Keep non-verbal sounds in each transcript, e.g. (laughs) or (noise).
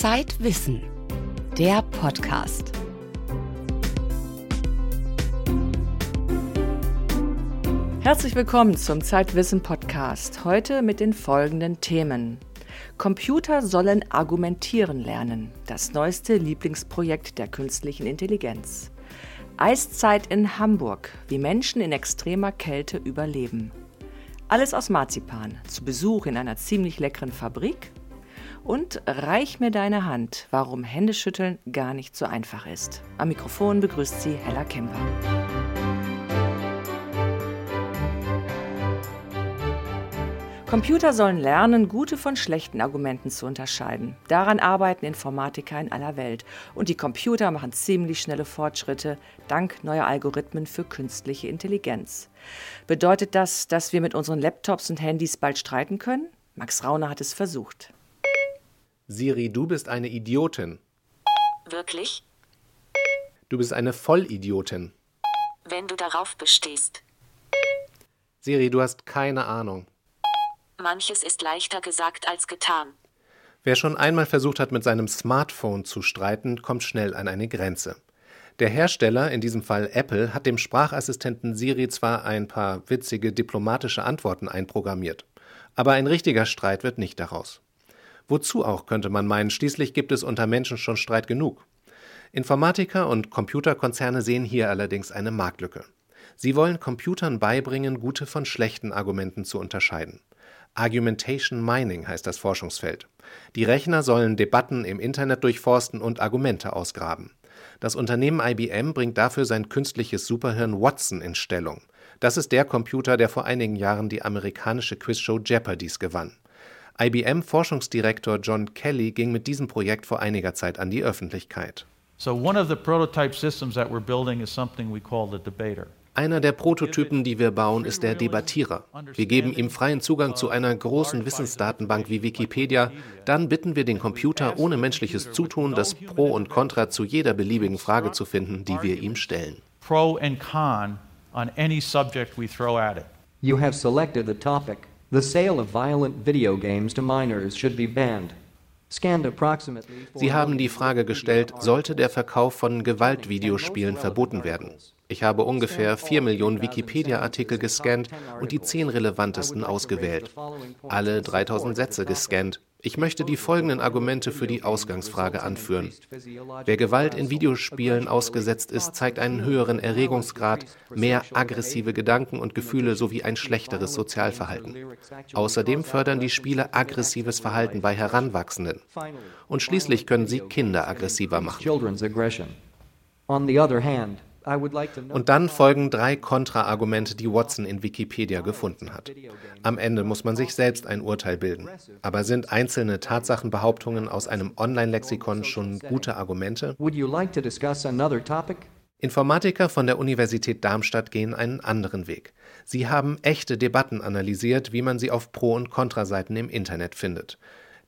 Zeitwissen, der Podcast. Herzlich willkommen zum Zeitwissen Podcast. Heute mit den folgenden Themen. Computer sollen argumentieren lernen. Das neueste Lieblingsprojekt der künstlichen Intelligenz. Eiszeit in Hamburg. Wie Menschen in extremer Kälte überleben. Alles aus Marzipan. Zu Besuch in einer ziemlich leckeren Fabrik. Und reich mir deine Hand, warum Händeschütteln gar nicht so einfach ist. Am Mikrofon begrüßt sie Hella Kemper. Computer sollen lernen, gute von schlechten Argumenten zu unterscheiden. Daran arbeiten Informatiker in aller Welt. Und die Computer machen ziemlich schnelle Fortschritte dank neuer Algorithmen für künstliche Intelligenz. Bedeutet das, dass wir mit unseren Laptops und Handys bald streiten können? Max Rauner hat es versucht. Siri, du bist eine Idiotin. Wirklich? Du bist eine Vollidiotin. Wenn du darauf bestehst. Siri, du hast keine Ahnung. Manches ist leichter gesagt als getan. Wer schon einmal versucht hat, mit seinem Smartphone zu streiten, kommt schnell an eine Grenze. Der Hersteller, in diesem Fall Apple, hat dem Sprachassistenten Siri zwar ein paar witzige diplomatische Antworten einprogrammiert, aber ein richtiger Streit wird nicht daraus. Wozu auch, könnte man meinen, schließlich gibt es unter Menschen schon Streit genug. Informatiker und Computerkonzerne sehen hier allerdings eine Marktlücke. Sie wollen Computern beibringen, gute von schlechten Argumenten zu unterscheiden. Argumentation Mining heißt das Forschungsfeld. Die Rechner sollen Debatten im Internet durchforsten und Argumente ausgraben. Das Unternehmen IBM bringt dafür sein künstliches Superhirn Watson in Stellung. Das ist der Computer, der vor einigen Jahren die amerikanische Quizshow Jeopardy's gewann. IBM-Forschungsdirektor John Kelly ging mit diesem Projekt vor einiger Zeit an die Öffentlichkeit. So one of the prototype systems that we're building is something we call the debater. Einer der Prototypen, die wir bauen, ist der Debattierer. Wir geben ihm freien Zugang zu einer großen Wissensdatenbank wie Wikipedia. Dann bitten wir den Computer ohne menschliches Zutun, das Pro und Contra zu jeder beliebigen Frage zu finden, die wir ihm stellen. Pro and con on any subject we throw at it. You have selected the topic. Sie haben die Frage gestellt, sollte der Verkauf von Gewaltvideospielen verboten werden? Ich habe ungefähr 4 Millionen Wikipedia-Artikel gescannt und die 10 relevantesten ausgewählt. Alle 3000 Sätze gescannt. Ich möchte die folgenden Argumente für die Ausgangsfrage anführen. Wer Gewalt in Videospielen ausgesetzt ist, zeigt einen höheren Erregungsgrad, mehr aggressive Gedanken und Gefühle sowie ein schlechteres Sozialverhalten. Außerdem fördern die Spiele aggressives Verhalten bei Heranwachsenden. Und schließlich können sie Kinder aggressiver machen. Und dann folgen drei Kontraargumente, die Watson in Wikipedia gefunden hat. Am Ende muss man sich selbst ein Urteil bilden. Aber sind einzelne Tatsachenbehauptungen aus einem Online-Lexikon schon gute Argumente? Informatiker von der Universität Darmstadt gehen einen anderen Weg. Sie haben echte Debatten analysiert, wie man sie auf Pro- und Kontraseiten im Internet findet.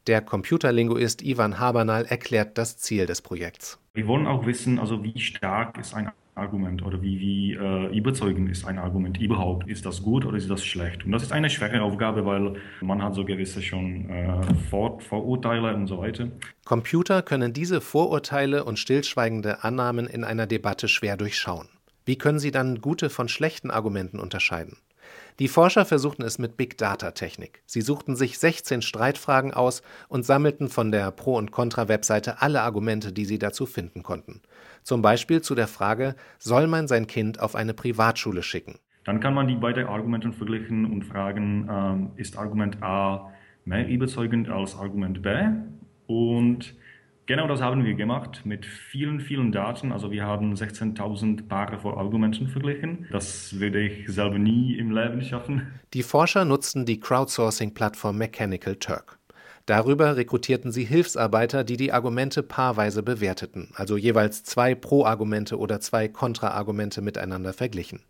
Der Computerlinguist Ivan Habernal erklärt das Ziel des Projekts. Wir wollen auch wissen, also wie stark ist ein Argument oder wie, wie äh, überzeugend ist ein Argument überhaupt? Ist das gut oder ist das schlecht? Und das ist eine schwere Aufgabe, weil man hat so gewisse schon äh, Vor Vorurteile und so weiter. Computer können diese Vorurteile und stillschweigende Annahmen in einer Debatte schwer durchschauen. Wie können sie dann gute von schlechten Argumenten unterscheiden? Die Forscher versuchten es mit Big Data Technik. Sie suchten sich 16 Streitfragen aus und sammelten von der Pro- und Contra-Webseite alle Argumente, die sie dazu finden konnten. Zum Beispiel zu der Frage, soll man sein Kind auf eine Privatschule schicken? Dann kann man die beiden Argumente vergleichen und fragen, ähm, ist Argument A mehr überzeugend als Argument B? Und Genau das haben wir gemacht mit vielen, vielen Daten. Also wir haben 16.000 Paare von Argumenten verglichen. Das würde ich selber nie im Leben schaffen. Die Forscher nutzten die Crowdsourcing-Plattform Mechanical Turk. Darüber rekrutierten sie Hilfsarbeiter, die die Argumente paarweise bewerteten, also jeweils zwei Pro-Argumente oder zwei Kontra-Argumente miteinander verglichen.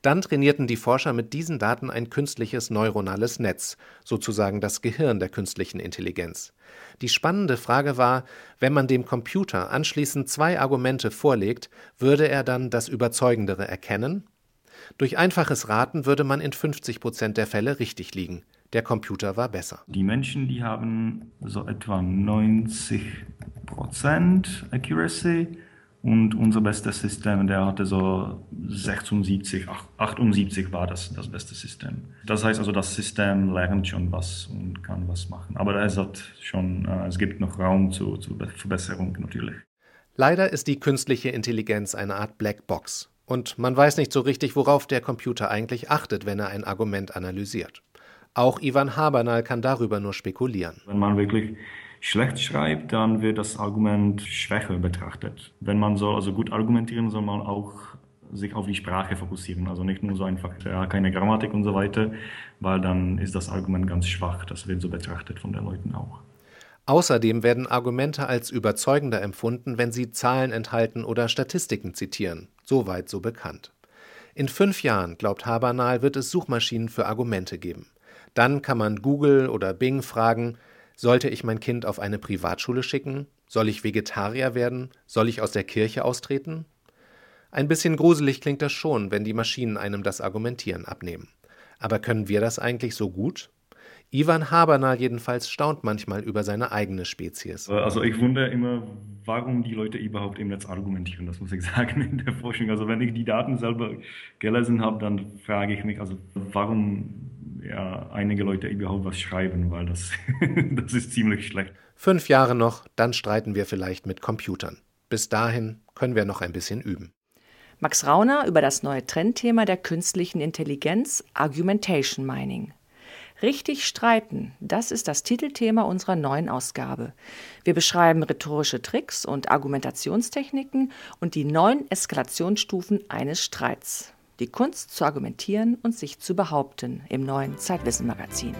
Dann trainierten die Forscher mit diesen Daten ein künstliches neuronales Netz, sozusagen das Gehirn der künstlichen Intelligenz. Die spannende Frage war, wenn man dem Computer anschließend zwei Argumente vorlegt, würde er dann das überzeugendere erkennen? Durch einfaches Raten würde man in 50 Prozent der Fälle richtig liegen. Der Computer war besser. Die Menschen, die haben so etwa 90% Accuracy und unser bestes System, der hatte so 76, 78 war das, das beste System. Das heißt also, das System lernt schon was und kann was machen. Aber es, hat schon, äh, es gibt noch Raum zur, zur Verbesserung natürlich. Leider ist die künstliche Intelligenz eine Art Blackbox. Und man weiß nicht so richtig, worauf der Computer eigentlich achtet, wenn er ein Argument analysiert. Auch Ivan Habernal kann darüber nur spekulieren. Wenn man wirklich schlecht schreibt, dann wird das Argument schwächer betrachtet. Wenn man soll also gut argumentieren, soll man auch sich auf die Sprache fokussieren. Also nicht nur so einfach, ja, keine Grammatik und so weiter, weil dann ist das Argument ganz schwach. Das wird so betrachtet von den Leuten auch. Außerdem werden Argumente als überzeugender empfunden, wenn sie Zahlen enthalten oder Statistiken zitieren. Soweit so bekannt. In fünf Jahren, glaubt Habernal, wird es Suchmaschinen für Argumente geben. Dann kann man Google oder Bing fragen, sollte ich mein Kind auf eine Privatschule schicken? Soll ich Vegetarier werden? Soll ich aus der Kirche austreten? Ein bisschen gruselig klingt das schon, wenn die Maschinen einem das Argumentieren abnehmen. Aber können wir das eigentlich so gut? Ivan Habernal jedenfalls staunt manchmal über seine eigene Spezies. Also ich wundere immer, warum die Leute überhaupt im Netz argumentieren, das muss ich (laughs) sagen in der Forschung. Also wenn ich die Daten selber gelesen habe, dann frage ich mich, also warum ja, einige Leute überhaupt was schreiben, weil das, (laughs) das ist ziemlich schlecht. Fünf Jahre noch, dann streiten wir vielleicht mit Computern. Bis dahin können wir noch ein bisschen üben. Max Rauner über das neue Trendthema der künstlichen Intelligenz Argumentation Mining. Richtig streiten, das ist das Titelthema unserer neuen Ausgabe. Wir beschreiben rhetorische Tricks und Argumentationstechniken und die neun Eskalationsstufen eines Streits. Die Kunst zu argumentieren und sich zu behaupten im neuen Zeitwissen Magazin.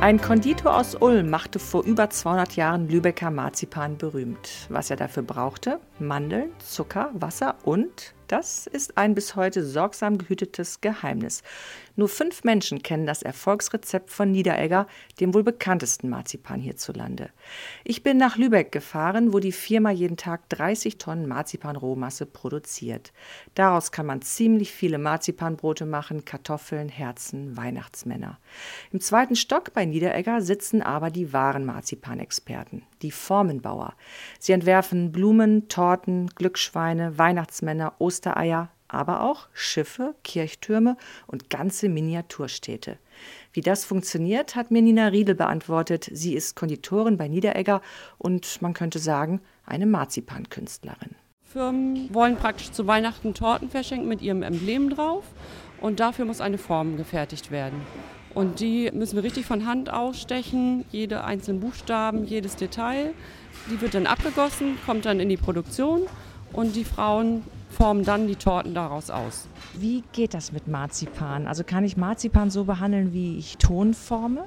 Ein Konditor aus Ulm machte vor über 200 Jahren Lübecker Marzipan berühmt. Was er dafür brauchte? Mandeln, Zucker, Wasser und das ist ein bis heute sorgsam gehütetes Geheimnis. Nur fünf Menschen kennen das Erfolgsrezept von Niederegger, dem wohl bekanntesten Marzipan hierzulande. Ich bin nach Lübeck gefahren, wo die Firma jeden Tag 30 Tonnen Marzipan-Rohmasse produziert. Daraus kann man ziemlich viele Marzipanbrote machen, Kartoffeln, Herzen, Weihnachtsmänner. Im zweiten Stock bei Niederegger sitzen aber die wahren Marzipanexperten, die Formenbauer. Sie entwerfen Blumen, Torten, Glücksschweine, Weihnachtsmänner, Ostereier, aber auch Schiffe, Kirchtürme und ganze Miniaturstädte. Wie das funktioniert, hat mir Nina Riedel beantwortet. Sie ist Konditorin bei Niederegger und man könnte sagen, eine Marzipankünstlerin. Firmen wollen praktisch zu Weihnachten Torten verschenken mit ihrem Emblem drauf und dafür muss eine Form gefertigt werden. Und die müssen wir richtig von Hand ausstechen, jede einzelnen Buchstaben, jedes Detail. Die wird dann abgegossen, kommt dann in die Produktion und die Frauen formen dann die Torten daraus aus. Wie geht das mit Marzipan? Also kann ich Marzipan so behandeln, wie ich Ton forme?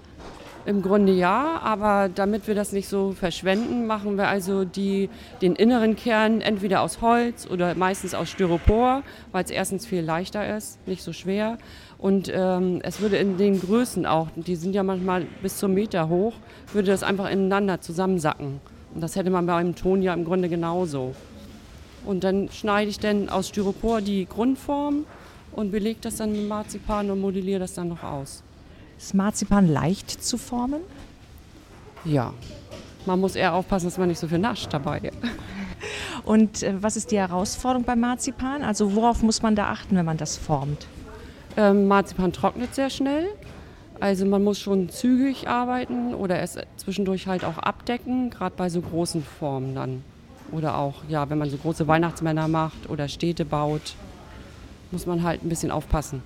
Im Grunde ja, aber damit wir das nicht so verschwenden, machen wir also die, den inneren Kern entweder aus Holz oder meistens aus Styropor, weil es erstens viel leichter ist, nicht so schwer. Und ähm, es würde in den Größen auch, die sind ja manchmal bis zum Meter hoch, würde das einfach ineinander zusammensacken. Und das hätte man beim Ton ja im Grunde genauso. Und dann schneide ich dann aus Styropor die Grundform und belege das dann mit Marzipan und modelliere das dann noch aus. Ist Marzipan leicht zu formen? Ja. Man muss eher aufpassen, dass man nicht so viel nascht dabei. (laughs) Und äh, was ist die Herausforderung beim Marzipan? Also worauf muss man da achten, wenn man das formt? Ähm, Marzipan trocknet sehr schnell. Also man muss schon zügig arbeiten oder es zwischendurch halt auch abdecken, gerade bei so großen Formen dann. Oder auch, ja, wenn man so große Weihnachtsmänner macht oder Städte baut, muss man halt ein bisschen aufpassen.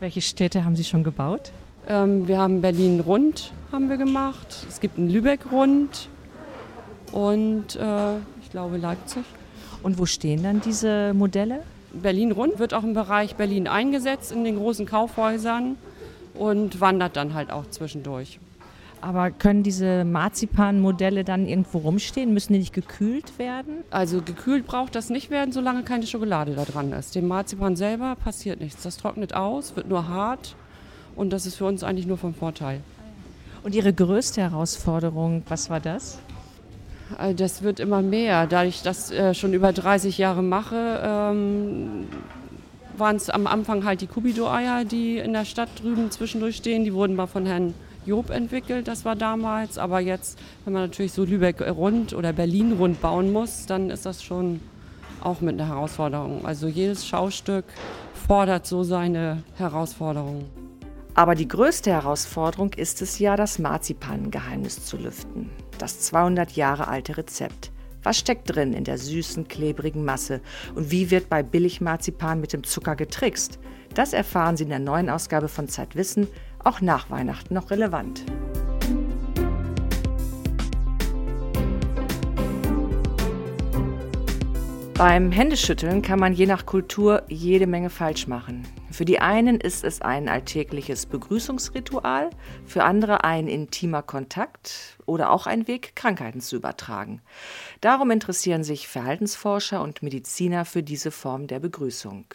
Welche Städte haben Sie schon gebaut? Ähm, wir haben Berlin rund haben wir gemacht. Es gibt einen Lübeck rund und äh, ich glaube Leipzig. Und wo stehen dann diese Modelle? Berlin rund wird auch im Bereich Berlin eingesetzt in den großen Kaufhäusern und wandert dann halt auch zwischendurch. Aber können diese Marzipan-Modelle dann irgendwo rumstehen? Müssen die nicht gekühlt werden? Also gekühlt braucht das nicht werden, solange keine Schokolade da dran ist. Dem Marzipan selber passiert nichts. Das trocknet aus, wird nur hart und das ist für uns eigentlich nur vom Vorteil. Und Ihre größte Herausforderung, was war das? äh, das wird immer mehr. Da ich das äh, schon über 30 Jahre mache, ähm, waren es am Anfang halt die Kubido-Eier, die in der Stadt drüben zwischendurch stehen. Die wurden mal von Herrn Job entwickelt, das war damals. Aber jetzt, wenn man natürlich so Lübeck rund oder Berlin rund bauen muss, dann ist das schon auch mit einer Herausforderung. Also jedes Schaustück fordert so seine Herausforderungen. Aber die größte Herausforderung ist es ja, das Marzipangeheimnis zu lüften. Das 200 Jahre alte Rezept. Was steckt drin in der süßen, klebrigen Masse? Und wie wird bei Billigmarzipan mit dem Zucker getrickst? Das erfahren Sie in der neuen Ausgabe von Zeitwissen, auch nach Weihnachten noch relevant. Beim Händeschütteln kann man je nach Kultur jede Menge falsch machen. Für die einen ist es ein alltägliches Begrüßungsritual, für andere ein intimer Kontakt oder auch ein Weg, Krankheiten zu übertragen. Darum interessieren sich Verhaltensforscher und Mediziner für diese Form der Begrüßung.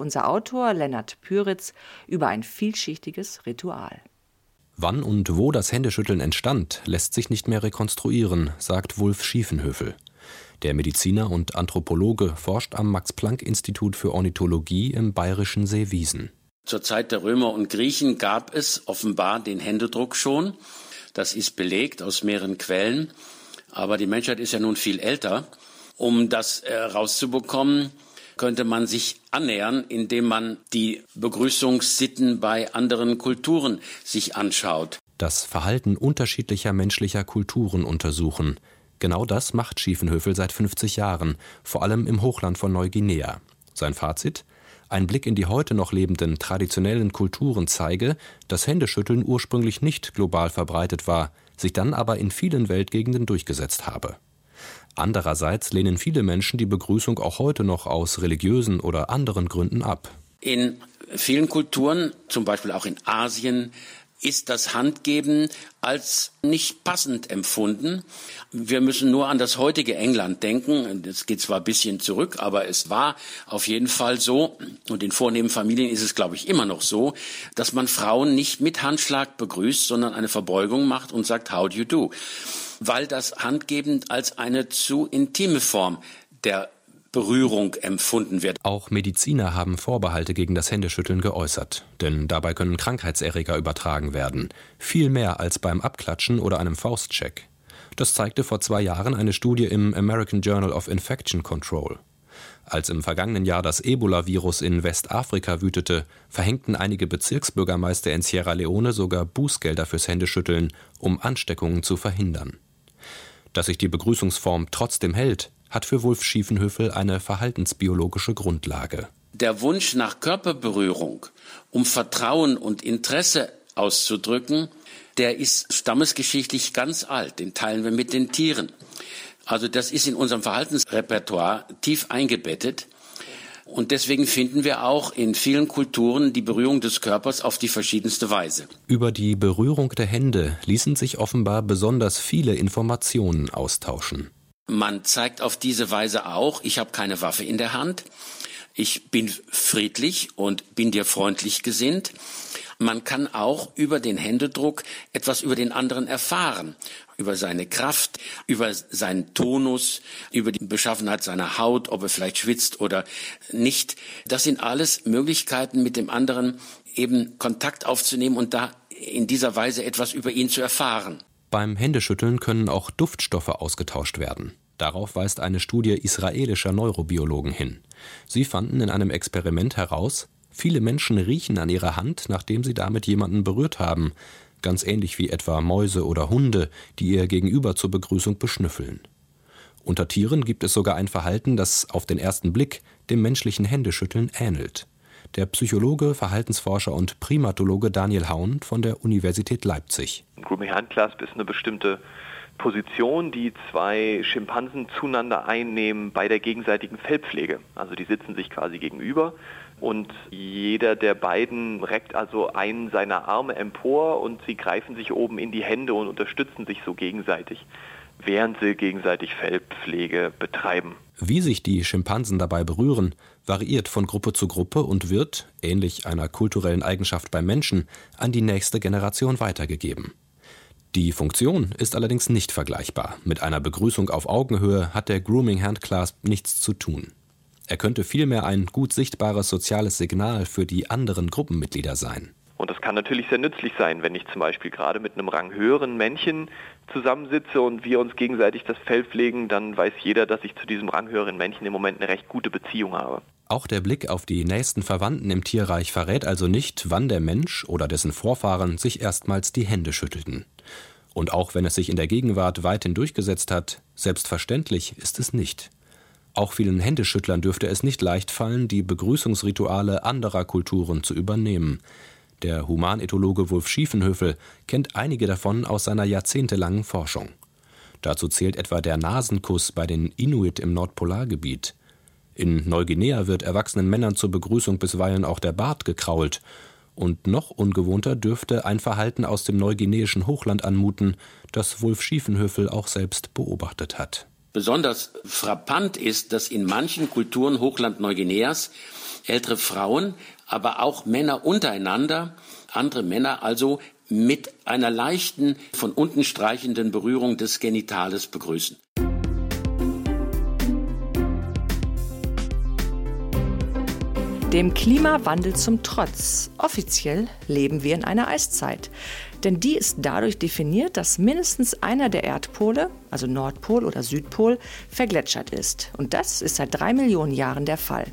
Unser Autor Lennart Püritz über ein vielschichtiges Ritual. Wann und wo das Händeschütteln entstand, lässt sich nicht mehr rekonstruieren, sagt Wulf Schiefenhöfel. Der Mediziner und Anthropologe forscht am Max-Planck-Institut für Ornithologie im bayerischen Seewiesen. Zur Zeit der Römer und Griechen gab es offenbar den Händedruck schon. Das ist belegt aus mehreren Quellen. Aber die Menschheit ist ja nun viel älter. Um das herauszubekommen, äh, könnte man sich annähern, indem man die Begrüßungssitten bei anderen Kulturen sich anschaut. Das Verhalten unterschiedlicher menschlicher Kulturen untersuchen. Genau das macht Schiefenhöfel seit 50 Jahren, vor allem im Hochland von Neuguinea. Sein Fazit? Ein Blick in die heute noch lebenden traditionellen Kulturen zeige, dass Händeschütteln ursprünglich nicht global verbreitet war, sich dann aber in vielen Weltgegenden durchgesetzt habe. Andererseits lehnen viele Menschen die Begrüßung auch heute noch aus religiösen oder anderen Gründen ab. In vielen Kulturen, zum Beispiel auch in Asien, ist das Handgeben als nicht passend empfunden. Wir müssen nur an das heutige England denken. Das geht zwar ein bisschen zurück, aber es war auf jeden Fall so, und in vornehmen Familien ist es, glaube ich, immer noch so, dass man Frauen nicht mit Handschlag begrüßt, sondern eine Verbeugung macht und sagt, how do you do? Weil das Handgeben als eine zu intime Form der Berührung empfunden wird. Auch Mediziner haben Vorbehalte gegen das Händeschütteln geäußert, denn dabei können Krankheitserreger übertragen werden, viel mehr als beim Abklatschen oder einem Faustcheck. Das zeigte vor zwei Jahren eine Studie im American Journal of Infection Control. Als im vergangenen Jahr das Ebola-Virus in Westafrika wütete, verhängten einige Bezirksbürgermeister in Sierra Leone sogar Bußgelder fürs Händeschütteln, um Ansteckungen zu verhindern. Dass sich die Begrüßungsform trotzdem hält, hat für Wolf Schiefenhöfel eine verhaltensbiologische Grundlage. Der Wunsch nach Körperberührung, um Vertrauen und Interesse auszudrücken, der ist stammesgeschichtlich ganz alt. Den teilen wir mit den Tieren. Also das ist in unserem Verhaltensrepertoire tief eingebettet. Und deswegen finden wir auch in vielen Kulturen die Berührung des Körpers auf die verschiedenste Weise. Über die Berührung der Hände ließen sich offenbar besonders viele Informationen austauschen. Man zeigt auf diese Weise auch, ich habe keine Waffe in der Hand, ich bin friedlich und bin dir freundlich gesinnt. Man kann auch über den Händedruck etwas über den anderen erfahren, über seine Kraft, über seinen Tonus, über die Beschaffenheit seiner Haut, ob er vielleicht schwitzt oder nicht. Das sind alles Möglichkeiten, mit dem anderen eben Kontakt aufzunehmen und da in dieser Weise etwas über ihn zu erfahren. Beim Händeschütteln können auch Duftstoffe ausgetauscht werden. Darauf weist eine Studie israelischer Neurobiologen hin. Sie fanden in einem Experiment heraus, viele Menschen riechen an ihrer Hand, nachdem sie damit jemanden berührt haben, ganz ähnlich wie etwa Mäuse oder Hunde, die ihr Gegenüber zur Begrüßung beschnüffeln. Unter Tieren gibt es sogar ein Verhalten, das auf den ersten Blick dem menschlichen Händeschütteln ähnelt. Der Psychologe, Verhaltensforscher und Primatologe Daniel Haun von der Universität Leipzig. Grooming Hand Clasp ist eine bestimmte Position, die zwei Schimpansen zueinander einnehmen bei der gegenseitigen Fellpflege. Also die sitzen sich quasi gegenüber und jeder der beiden reckt also einen seiner Arme empor und sie greifen sich oben in die Hände und unterstützen sich so gegenseitig, während sie gegenseitig Fellpflege betreiben. Wie sich die Schimpansen dabei berühren, variiert von Gruppe zu Gruppe und wird, ähnlich einer kulturellen Eigenschaft beim Menschen, an die nächste Generation weitergegeben. Die Funktion ist allerdings nicht vergleichbar. Mit einer Begrüßung auf Augenhöhe hat der Grooming Handclasp nichts zu tun. Er könnte vielmehr ein gut sichtbares soziales Signal für die anderen Gruppenmitglieder sein. Und das kann natürlich sehr nützlich sein, wenn ich zum Beispiel gerade mit einem ranghöheren Männchen zusammensitze und wir uns gegenseitig das Fell pflegen, dann weiß jeder, dass ich zu diesem ranghöheren Männchen im Moment eine recht gute Beziehung habe. Auch der Blick auf die nächsten Verwandten im Tierreich verrät also nicht, wann der Mensch oder dessen Vorfahren sich erstmals die Hände schüttelten. Und auch wenn es sich in der Gegenwart weithin durchgesetzt hat, selbstverständlich ist es nicht. Auch vielen Händeschüttlern dürfte es nicht leicht fallen, die Begrüßungsrituale anderer Kulturen zu übernehmen. Der Humanethologe Wulf Schiefenhöfel kennt einige davon aus seiner jahrzehntelangen Forschung. Dazu zählt etwa der Nasenkuss bei den Inuit im Nordpolargebiet. In Neuguinea wird erwachsenen Männern zur Begrüßung bisweilen auch der Bart gekrault. Und noch ungewohnter dürfte ein Verhalten aus dem neuguineischen Hochland anmuten, das Wulf Schiefenhöfel auch selbst beobachtet hat. Besonders frappant ist, dass in manchen Kulturen Hochland-Neuguineas ältere Frauen, aber auch Männer untereinander, andere Männer also mit einer leichten, von unten streichenden Berührung des Genitales begrüßen. Dem Klimawandel zum Trotz. Offiziell leben wir in einer Eiszeit. Denn die ist dadurch definiert, dass mindestens einer der Erdpole, also Nordpol oder Südpol, vergletschert ist. Und das ist seit drei Millionen Jahren der Fall.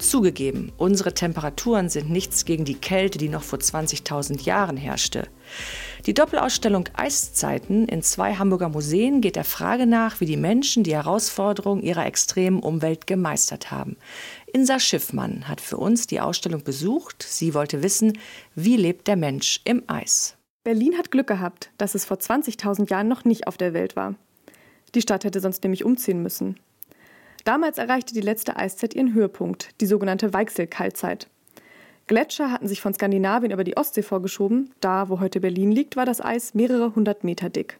Zugegeben, unsere Temperaturen sind nichts gegen die Kälte, die noch vor 20.000 Jahren herrschte. Die Doppelausstellung Eiszeiten in zwei Hamburger Museen geht der Frage nach, wie die Menschen die Herausforderungen ihrer extremen Umwelt gemeistert haben. Insa Schiffmann hat für uns die Ausstellung besucht. Sie wollte wissen, wie lebt der Mensch im Eis. Berlin hat Glück gehabt, dass es vor 20.000 Jahren noch nicht auf der Welt war. Die Stadt hätte sonst nämlich umziehen müssen. Damals erreichte die letzte Eiszeit ihren Höhepunkt, die sogenannte Weichselkaltzeit. Gletscher hatten sich von Skandinavien über die Ostsee vorgeschoben. Da, wo heute Berlin liegt, war das Eis mehrere hundert Meter dick.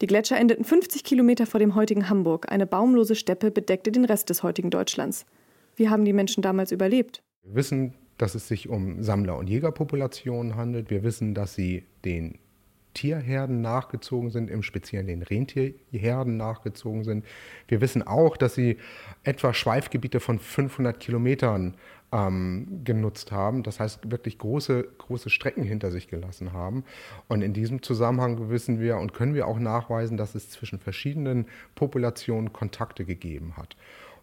Die Gletscher endeten 50 Kilometer vor dem heutigen Hamburg. Eine baumlose Steppe bedeckte den Rest des heutigen Deutschlands. Wie haben die Menschen damals überlebt? Wir wissen, dass es sich um Sammler- und Jägerpopulationen handelt. Wir wissen, dass sie den Tierherden nachgezogen sind, im Speziellen den Rentierherden nachgezogen sind. Wir wissen auch, dass sie etwa Schweifgebiete von 500 Kilometern ähm, genutzt haben. Das heißt, wirklich große, große Strecken hinter sich gelassen haben. Und in diesem Zusammenhang wissen wir und können wir auch nachweisen, dass es zwischen verschiedenen Populationen Kontakte gegeben hat.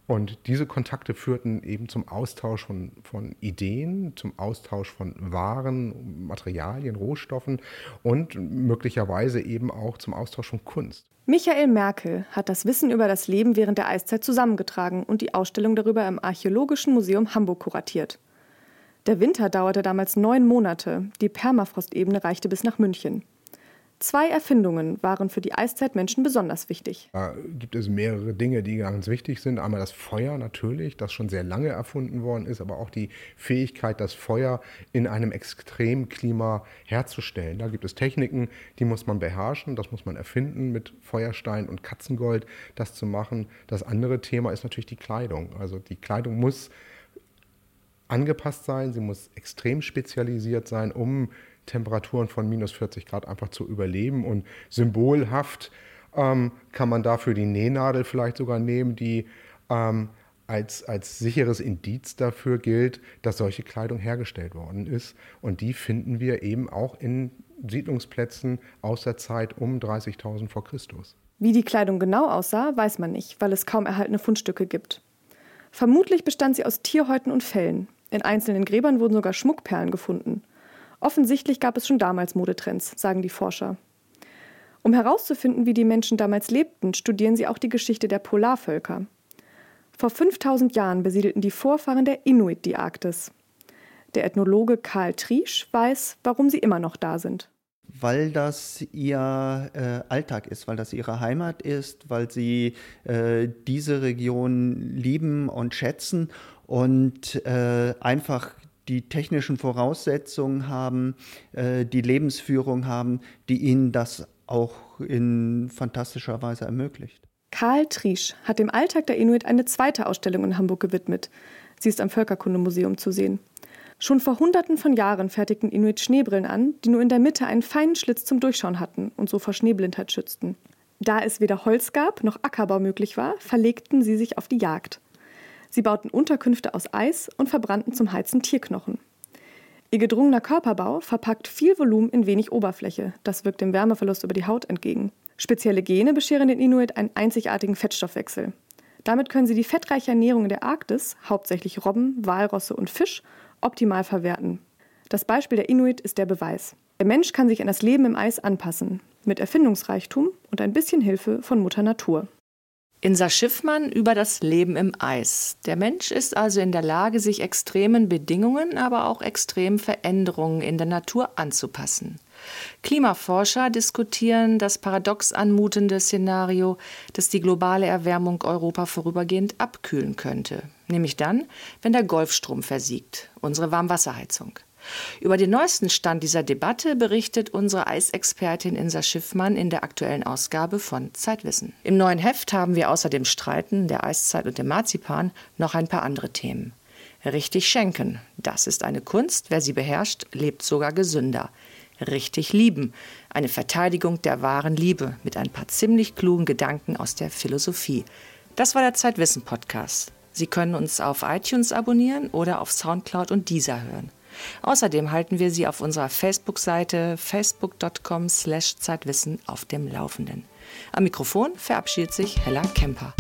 Und diese Kontakte führten eben zum Austausch von, von, Ideen, zum Austausch von Waren, Materialien, Rohstoffen und möglicherweise eben auch zum Austausch von Kunst. Michael Merkel hat das Wissen über das Leben während der Eiszeit zusammengetragen und die Ausstellung darüber im Archäologischen Museum Hamburg kuratiert. Der Winter dauerte damals neun Monate, die Permafrostebene reichte bis nach München. Zwei Erfindungen waren für die Eiszeitmenschen besonders wichtig. Da gibt es mehrere Dinge, die ganz wichtig sind. Einmal das Feuer natürlich, das schon sehr lange erfunden worden ist, aber auch die Fähigkeit, das Feuer in einem Extremklima herzustellen. Da gibt es Techniken, die muss man beherrschen, das muss man erfinden, mit Feuerstein und Katzengold das zu machen. Das andere Thema ist natürlich die Kleidung. Also die Kleidung muss angepasst sein, sie muss extrem spezialisiert sein, um Temperaturen von minus 40 Grad einfach zu überleben. Und symbolhaft ähm, kann man dafür die Nähnadel vielleicht sogar nehmen, die ähm, als, als sicheres Indiz dafür gilt, dass solche Kleidung hergestellt worden ist. Und die finden wir eben auch in Siedlungsplätzen aus der Zeit um 30.000 vor Christus. Wie die Kleidung genau aussah, weiß man nicht, weil es kaum erhaltene Fundstücke gibt. Vermutlich bestand sie aus Tierhäuten und Fellen. In einzelnen Gräbern wurden sogar Schmuckperlen gefunden. Offensichtlich gab es schon damals Modetrends, sagen die Forscher. Um herauszufinden, wie die Menschen damals lebten, studieren sie auch die Geschichte der Polarvölker. Vor 5000 Jahren besiedelten die Vorfahren der Inuit die Arktis. Der Ethnologe Karl Triesch weiß, warum sie immer noch da sind. Weil das ihr äh, Alltag ist, weil das ihre Heimat ist, weil sie äh, diese Region lieben und schätzen und äh, einfach die technischen Voraussetzungen haben, äh, die Lebensführung haben, die ihnen das auch in fantastischer Weise ermöglicht. Karl Triesch hat dem Alltag der Inuit eine zweite Ausstellung in Hamburg gewidmet. Sie ist am Völkerkundemuseum zu sehen. Schon vor Hunderten von Jahren fertigten Inuit Schneebrillen an, die nur in der Mitte einen feinen Schlitz zum Durchschauen hatten und so vor Schneeblindheit schützten. Da es weder Holz gab noch Ackerbau möglich war, verlegten sie sich auf die Jagd. Sie bauten Unterkünfte aus Eis und verbrannten zum Heizen Tierknochen. Ihr gedrungener Körperbau verpackt viel Volumen in wenig Oberfläche. Das wirkt dem Wärmeverlust über die Haut entgegen. Spezielle Gene bescheren den Inuit einen einzigartigen Fettstoffwechsel. Damit können sie die fettreiche Ernährung in der Arktis, hauptsächlich Robben, Walrosse und Fisch, optimal verwerten. Das Beispiel der Inuit ist der Beweis. Der Mensch kann sich an das Leben im Eis anpassen, mit Erfindungsreichtum und ein bisschen Hilfe von Mutter Natur. Insa Schiffmann über das Leben im Eis. Der Mensch ist also in der Lage, sich extremen Bedingungen, aber auch extremen Veränderungen in der Natur anzupassen. Klimaforscher diskutieren das paradox anmutende Szenario, dass die globale Erwärmung Europa vorübergehend abkühlen könnte, nämlich dann, wenn der Golfstrom versiegt, unsere Warmwasserheizung. Über den neuesten Stand dieser Debatte berichtet unsere Eisexpertin Insa Schiffmann in der aktuellen Ausgabe von Zeitwissen. Im neuen Heft haben wir außer dem Streiten, der Eiszeit und dem Marzipan noch ein paar andere Themen. Richtig schenken, das ist eine Kunst, wer sie beherrscht, lebt sogar gesünder. Richtig lieben, eine Verteidigung der wahren Liebe mit ein paar ziemlich klugen Gedanken aus der Philosophie. Das war der Zeitwissen Podcast. Sie können uns auf iTunes abonnieren oder auf Soundcloud und Deezer hören. Außerdem halten wir Sie auf unserer Facebook-Seite facebook.com/zeitwissen auf dem Laufenden. Am Mikrofon verabschiedet sich Hella Kemper.